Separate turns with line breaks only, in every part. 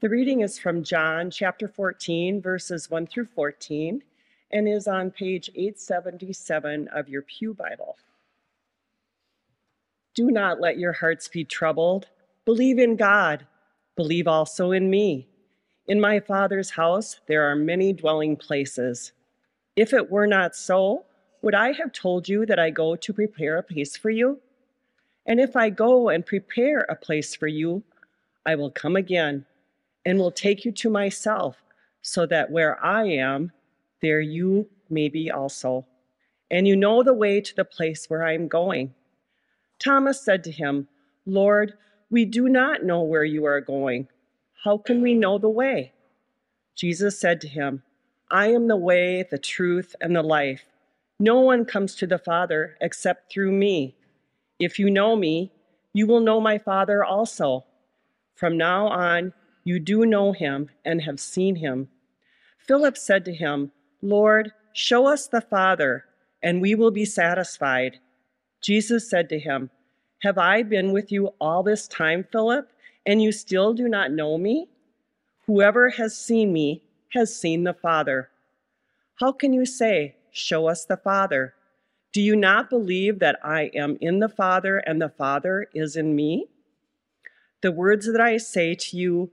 The reading is from John chapter 14, verses 1 through 14, and is on page 877 of your Pew Bible. Do not let your hearts be troubled. Believe in God. Believe also in me. In my Father's house there are many dwelling places. If it were not so, would I have told you that I go to prepare a place for you? And if I go and prepare a place for you, I will come again and will take you to myself, so that where I am, there you may be also. And you know the way to the place where I am going. Thomas said to him, Lord, we do not know where you are going. How can we know the way? Jesus said to him, I am the way, the truth, and the life. No one comes to the Father except through me. If you know me, you will know my Father also. From now on, you do know him and have seen him. Philip said to him, Lord, show us the Father, and we will be satisfied. Jesus said to him, Have I been with you all this time, Philip, and you still do not know me? Whoever has seen me has seen the Father. How can you say, Show us the Father? Do you not believe that I am in the Father and the Father is in me? The words that I say to you,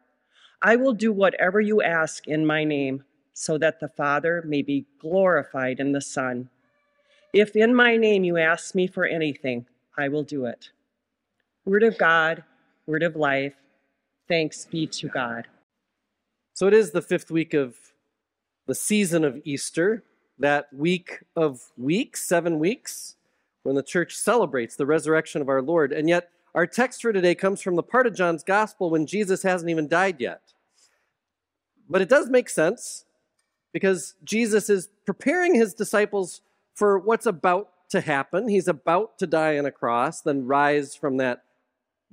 I will do whatever you ask in my name, so that the Father may be glorified in the Son. If in my name you ask me for anything, I will do it. Word of God, word of life, thanks be to God.
So it is the fifth week of the season of Easter, that week of weeks, seven weeks, when the church celebrates the resurrection of our Lord. And yet, our text for today comes from the part of John's gospel when Jesus hasn't even died yet. But it does make sense because Jesus is preparing his disciples for what's about to happen. He's about to die on a cross, then rise from that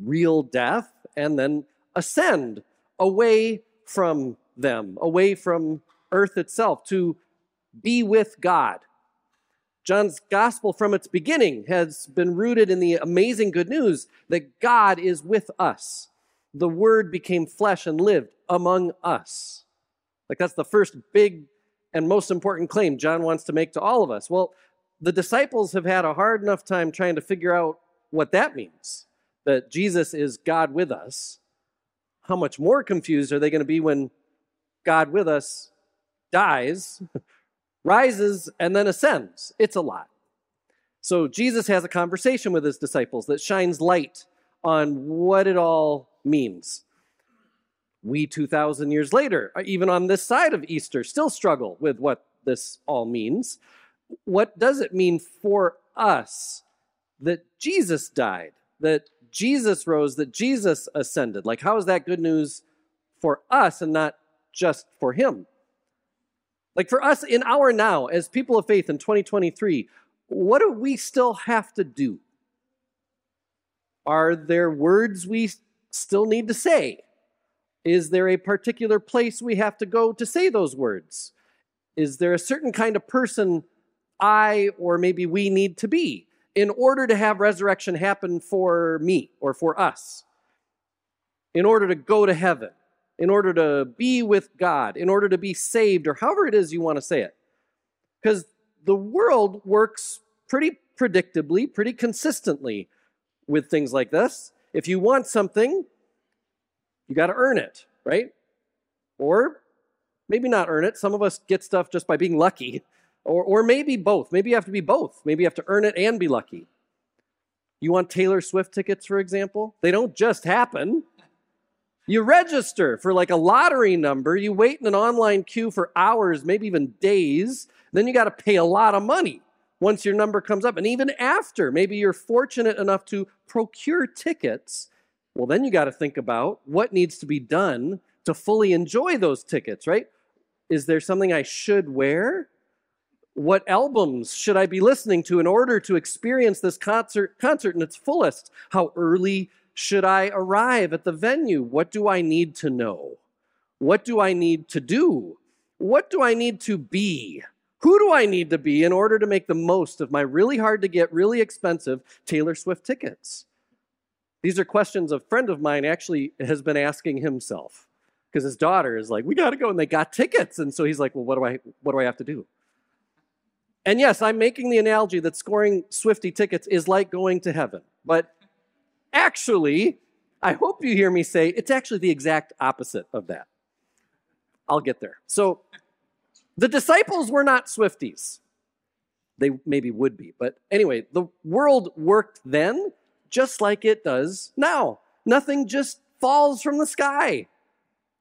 real death, and then ascend away from them, away from earth itself, to be with God. John's gospel from its beginning has been rooted in the amazing good news that God is with us. The Word became flesh and lived among us. Like that's the first big and most important claim John wants to make to all of us. Well, the disciples have had a hard enough time trying to figure out what that means that Jesus is God with us. How much more confused are they going to be when God with us dies, rises, and then ascends. It's a lot. So Jesus has a conversation with his disciples that shines light on what it all means. We, 2,000 years later, uh, even on this side of Easter, still struggle with what this all means. What does it mean for us that Jesus died, that Jesus rose, that Jesus ascended? Like, how is that good news for us and not just for him? Like for us in our now, as people of faith in 2023, what do we still have to do? Are there words we still need to say? Is there a particular place we have to go to say those words? Is there a certain kind of person I or maybe we need to be in order to have resurrection happen for me or for us? In order to go to heaven? In order to be with God, in order to be saved, or however it is you want to say it. Because the world works pretty predictably, pretty consistently with things like this. If you want something, you got to earn it, right? Or maybe not earn it. Some of us get stuff just by being lucky. Or, or maybe both. Maybe you have to be both. Maybe you have to earn it and be lucky. You want Taylor Swift tickets, for example? They don't just happen. You register for like a lottery number, you wait in an online queue for hours, maybe even days, then you got to pay a lot of money once your number comes up. And even after, maybe you're fortunate enough to procure tickets, well, then you got to think about what needs to be done to fully enjoy those tickets, right? Is there something I should wear? What albums should I be listening to in order to experience this concert, concert in its fullest? How early should I arrive at the venue? What do I need to know? What do I need to do? What do I need to be? Who do I need to be in order to make the most of my really hard to get, really expensive Taylor Swift tickets? These are questions a friend of mine actually has been asking himself because his daughter is like, "We got to go," and they got tickets, and so he's like, "Well, what do I what do I have to do?" And yes, I'm making the analogy that scoring Swifty tickets is like going to heaven, but actually, I hope you hear me say it's actually the exact opposite of that. I'll get there. So, the disciples were not Swifties. They maybe would be, but anyway, the world worked then just like it does now. Nothing just falls from the sky.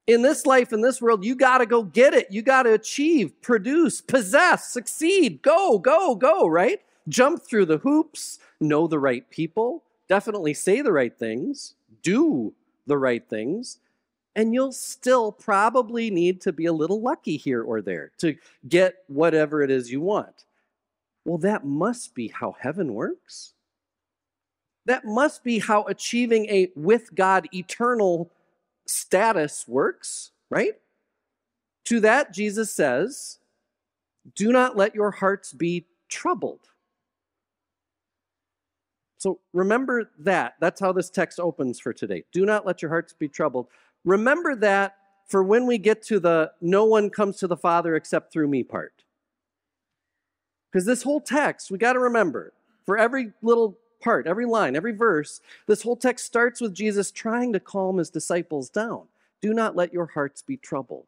In this life, in this world, you got to go get it. You got to achieve, produce, possess, succeed, go, go, go, right? Jump through the hoops, know the right people, definitely say the right things, do the right things, and you'll still probably need to be a little lucky here or there to get whatever it is you want. Well, that must be how heaven works. That must be how achieving a with God eternal status works, right? To that, Jesus says, Do not let your hearts be troubled. So remember that. That's how this text opens for today. Do not let your hearts be troubled. Remember that for when we get to the no one comes to the Father except through me part. Because this whole text, we got to remember, for every little part, every line, every verse, this whole text starts with Jesus trying to calm his disciples down. Do not let your hearts be troubled.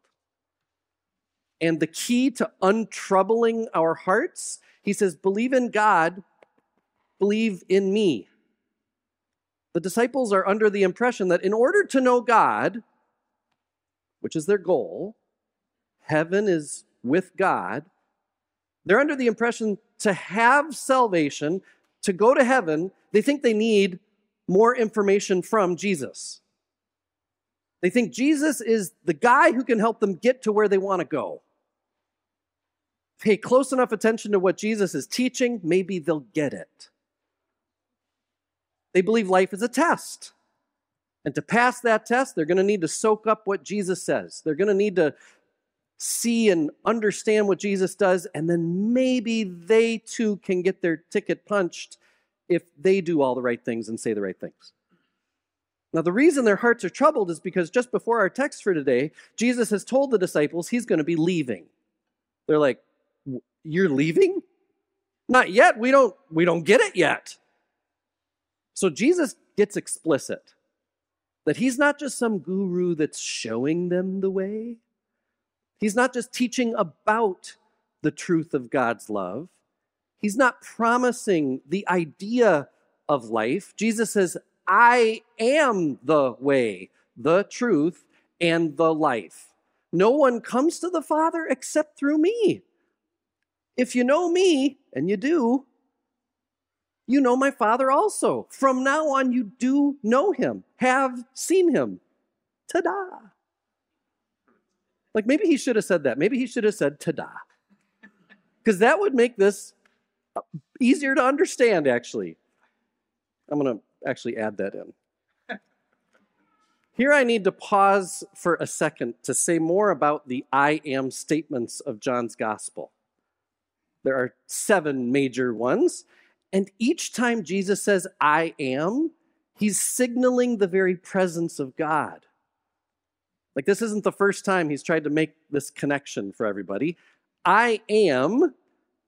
And the key to untroubling our hearts, he says, believe in God, believe in me. The disciples are under the impression that in order to know God, which is their goal, heaven is with God, they're under the impression to have salvation, to go to heaven, they think they need more information from Jesus. They think Jesus is the guy who can help them get to where they want to go. Pay close enough attention to what Jesus is teaching, maybe they'll get it. They believe life is a test. And to pass that test, they're going to need to soak up what Jesus says. They're going to need to see and understand what Jesus does, and then maybe they too can get their ticket punched if they do all the right things and say the right things. Now, the reason their hearts are troubled is because just before our text for today, Jesus has told the disciples he's going to be leaving. They're like, "You're leaving?" Not yet. We don't we don't get it yet. So Jesus gets explicit that he's not just some guru that's showing them the way. He's not just teaching about the truth of God's love. He's not promising the idea of life. Jesus says, I am the way, the truth, and the life. No one comes to the Father except through me. If you know me, and you do, you know my Father also. From now on, you do know him, have seen him. Ta da! Like maybe he should have said that. Maybe he should have said ta da. Because that would make this uh, easier to understand, actually. I'm going to actually add that in. Here I need to pause for a second to say more about the I am statements of John's gospel. There are seven major ones, and each time Jesus says, I am, he's signaling the very presence of God. Like, this isn't the first time he's tried to make this connection for everybody. I am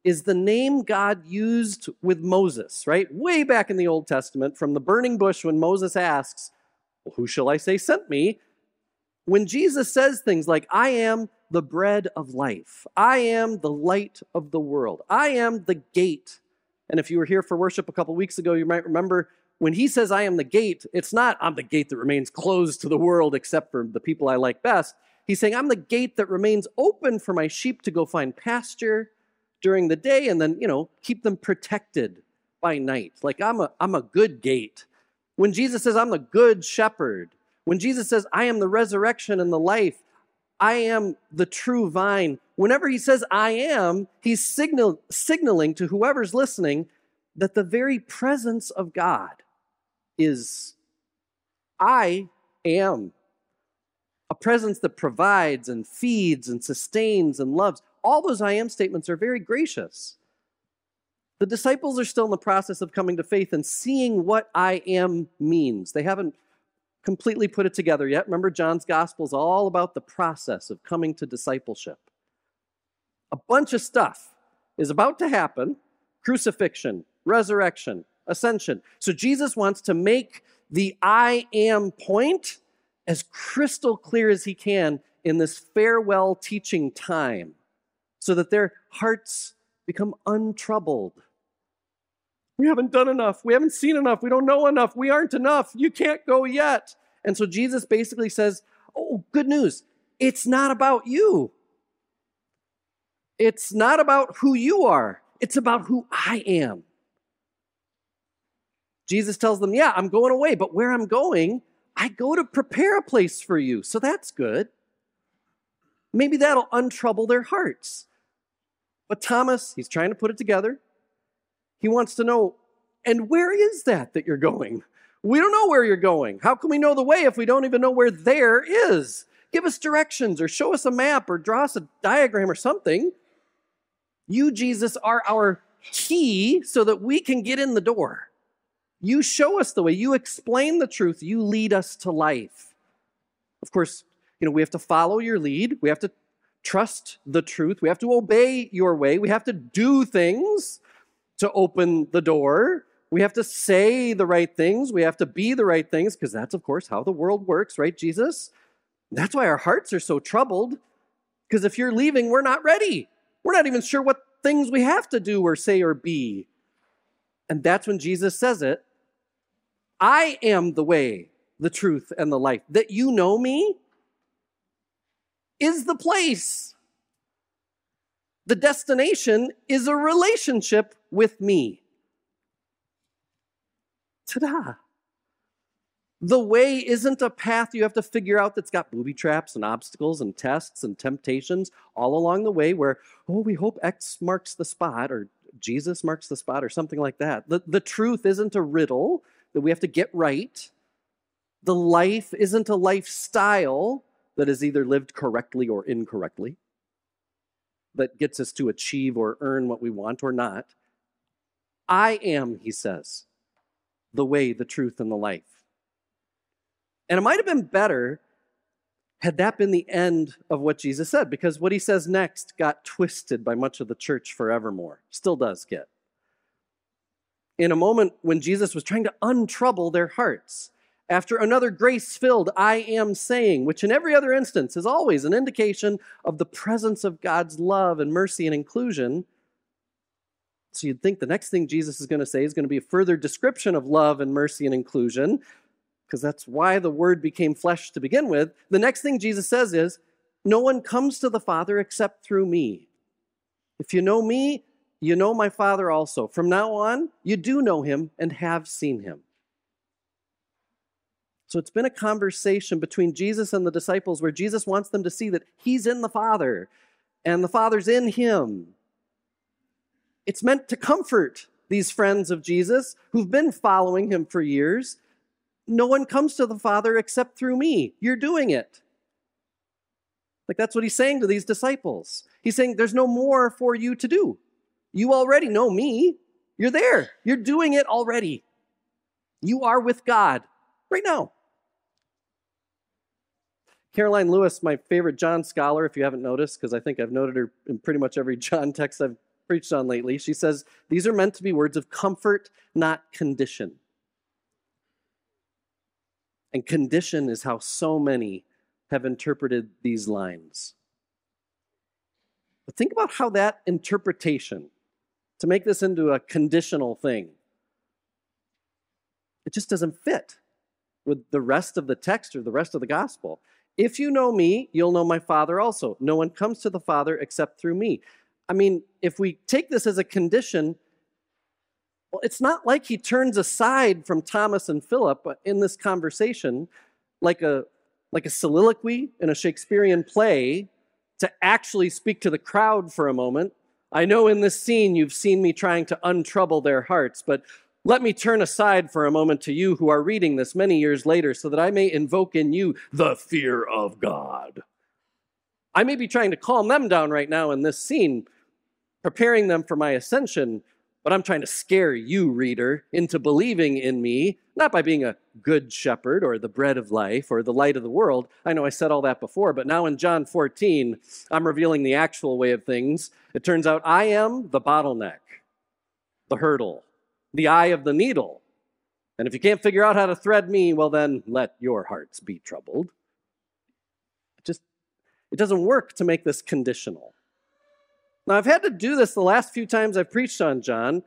is the name God used with Moses, right? Way back in the Old Testament, from the burning bush when Moses asks, well, Who shall I say sent me? When Jesus says things like, I am the bread of life, I am the light of the world, I am the gate. And if you were here for worship a couple weeks ago, you might remember when he says, I am the gate, it's not, I'm the gate that remains closed to the world except for the people I like best. He's saying, I'm the gate that remains open for my sheep to go find pasture during the day and then, you know, keep them protected by night. Like I'm a, I'm a good gate. When Jesus says, I'm the good shepherd, when Jesus says, I am the resurrection and the life, I am the true vine. Whenever he says I am, he's signal, signaling to whoever's listening that the very presence of God is I am. A presence that provides and feeds and sustains and loves. All those I am statements are very gracious. The disciples are still in the process of coming to faith and seeing what I am means. They haven't completely put it together yet. Remember, John's gospel is all about the process of coming to discipleship. A bunch of stuff is about to happen crucifixion, resurrection, ascension. So Jesus wants to make the I am point as crystal clear as he can in this farewell teaching time so that their hearts become untroubled. We haven't done enough. We haven't seen enough. We don't know enough. We aren't enough. You can't go yet. And so Jesus basically says, Oh, good news. It's not about you. It's not about who you are. It's about who I am. Jesus tells them, Yeah, I'm going away, but where I'm going, I go to prepare a place for you. So that's good. Maybe that'll untrouble their hearts. But Thomas, he's trying to put it together. He wants to know, and where is that that you're going? We don't know where you're going. How can we know the way if we don't even know where there is? Give us directions or show us a map or draw us a diagram or something. You, Jesus, are our key so that we can get in the door. You show us the way. You explain the truth. You lead us to life. Of course, you know, we have to follow your lead. We have to trust the truth. We have to obey your way. We have to do things to open the door. We have to say the right things. We have to be the right things because that's, of course, how the world works, right, Jesus? That's why our hearts are so troubled because if you're leaving, we're not ready. We're not even sure what things we have to do or say or be. And that's when Jesus says it I am the way, the truth, and the life. That you know me is the place. The destination is a relationship with me. Ta da! The way isn't a path you have to figure out that's got booby traps and obstacles and tests and temptations all along the way where, oh, we hope X marks the spot or Jesus marks the spot or something like that. The, the truth isn't a riddle that we have to get right. The life isn't a lifestyle that is either lived correctly or incorrectly, that gets us to achieve or earn what we want or not. I am, he says, the way, the truth, and the life. And it might have been better had that been the end of what Jesus said, because what he says next got twisted by much of the church forevermore. Still does get in a moment when Jesus was trying to untrouble their hearts. After another grace filled I am saying, which in every other instance is always an indication of the presence of God's love and mercy and inclusion. So you'd think the next thing Jesus is going to say is going to be a further description of love and mercy and inclusion, because that's why the word became flesh to begin with. The next thing Jesus says is, No one comes to the Father except through me. If you know me, you know my Father also. From now on, you do know him and have seen him. So it's been a conversation between Jesus and the disciples where Jesus wants them to see that he's in the Father and the Father's in him. It's meant to comfort these friends of Jesus who've been following him for years. No one comes to the Father except through me. You're doing it. Like that's what he's saying to these disciples. He's saying, There's no more for you to do. You already know me. You're there. You're doing it already. You are with God right now. Karoline Lewis, my favorite John scholar, if you haven't noticed, because I think I've noted her in pretty much every John text I've preached on lately, she says these are meant to be words of comfort, not condition. And condition is how so many have interpreted these lines. But think about how that interpretation to make this into a conditional thing. It just doesn't fit with the rest of the text or the rest of the gospel. If you know me, you'll know my Father also. No one comes to the Father except through me. I mean, if we take this as a condition, well, it's not like he turns aside from Thomas and Philip uh, in this conversation like a like a soliloquy in a Shakespearean play, to actually speak to the crowd for a moment. I know in this scene you've seen me trying to untrouble their hearts, but let me turn aside for a moment to you who are reading this many years later so that I may invoke in you the fear of God. I may be trying to calm them down right now in this scene, preparing them for my ascension, but I'm trying to scare you, reader, into believing in me, not by being a good shepherd or the bread of life or the light of the world. I know I said all that before, but now in John 14, I'm revealing the actual way of things. It turns out I am the bottleneck, the hurdle, the eye of the needle. And if you can't figure out how to thread me, well, then let your hearts be troubled. It just, it doesn't work to make this conditional. Now, I've had to do this the last few times I've preached on John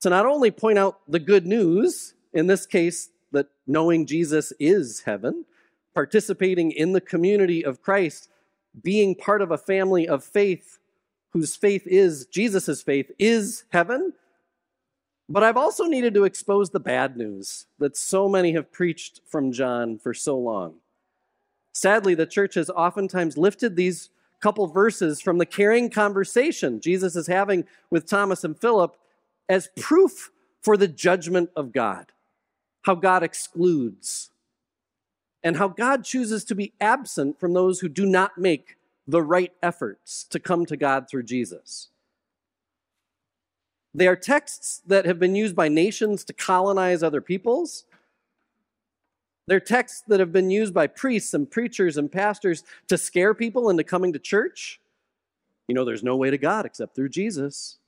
to not only point out the good news, in this case, that knowing Jesus is heaven, participating in the community of Christ, being part of a family of faith whose faith is Jesus' faith is heaven. But I've also needed to expose the bad news that so many have preached from John for so long. Sadly, the church has oftentimes lifted these couple verses from the caring conversation Jesus is having with Thomas and Philip as proof for the judgment of God, how God excludes, and how God chooses to be absent from those who do not make the right efforts to come to God through Jesus. They are texts that have been used by nations to colonize other peoples they're texts that have been used by priests and preachers and pastors to scare people into coming to church. You know, there's no way to God except through Jesus.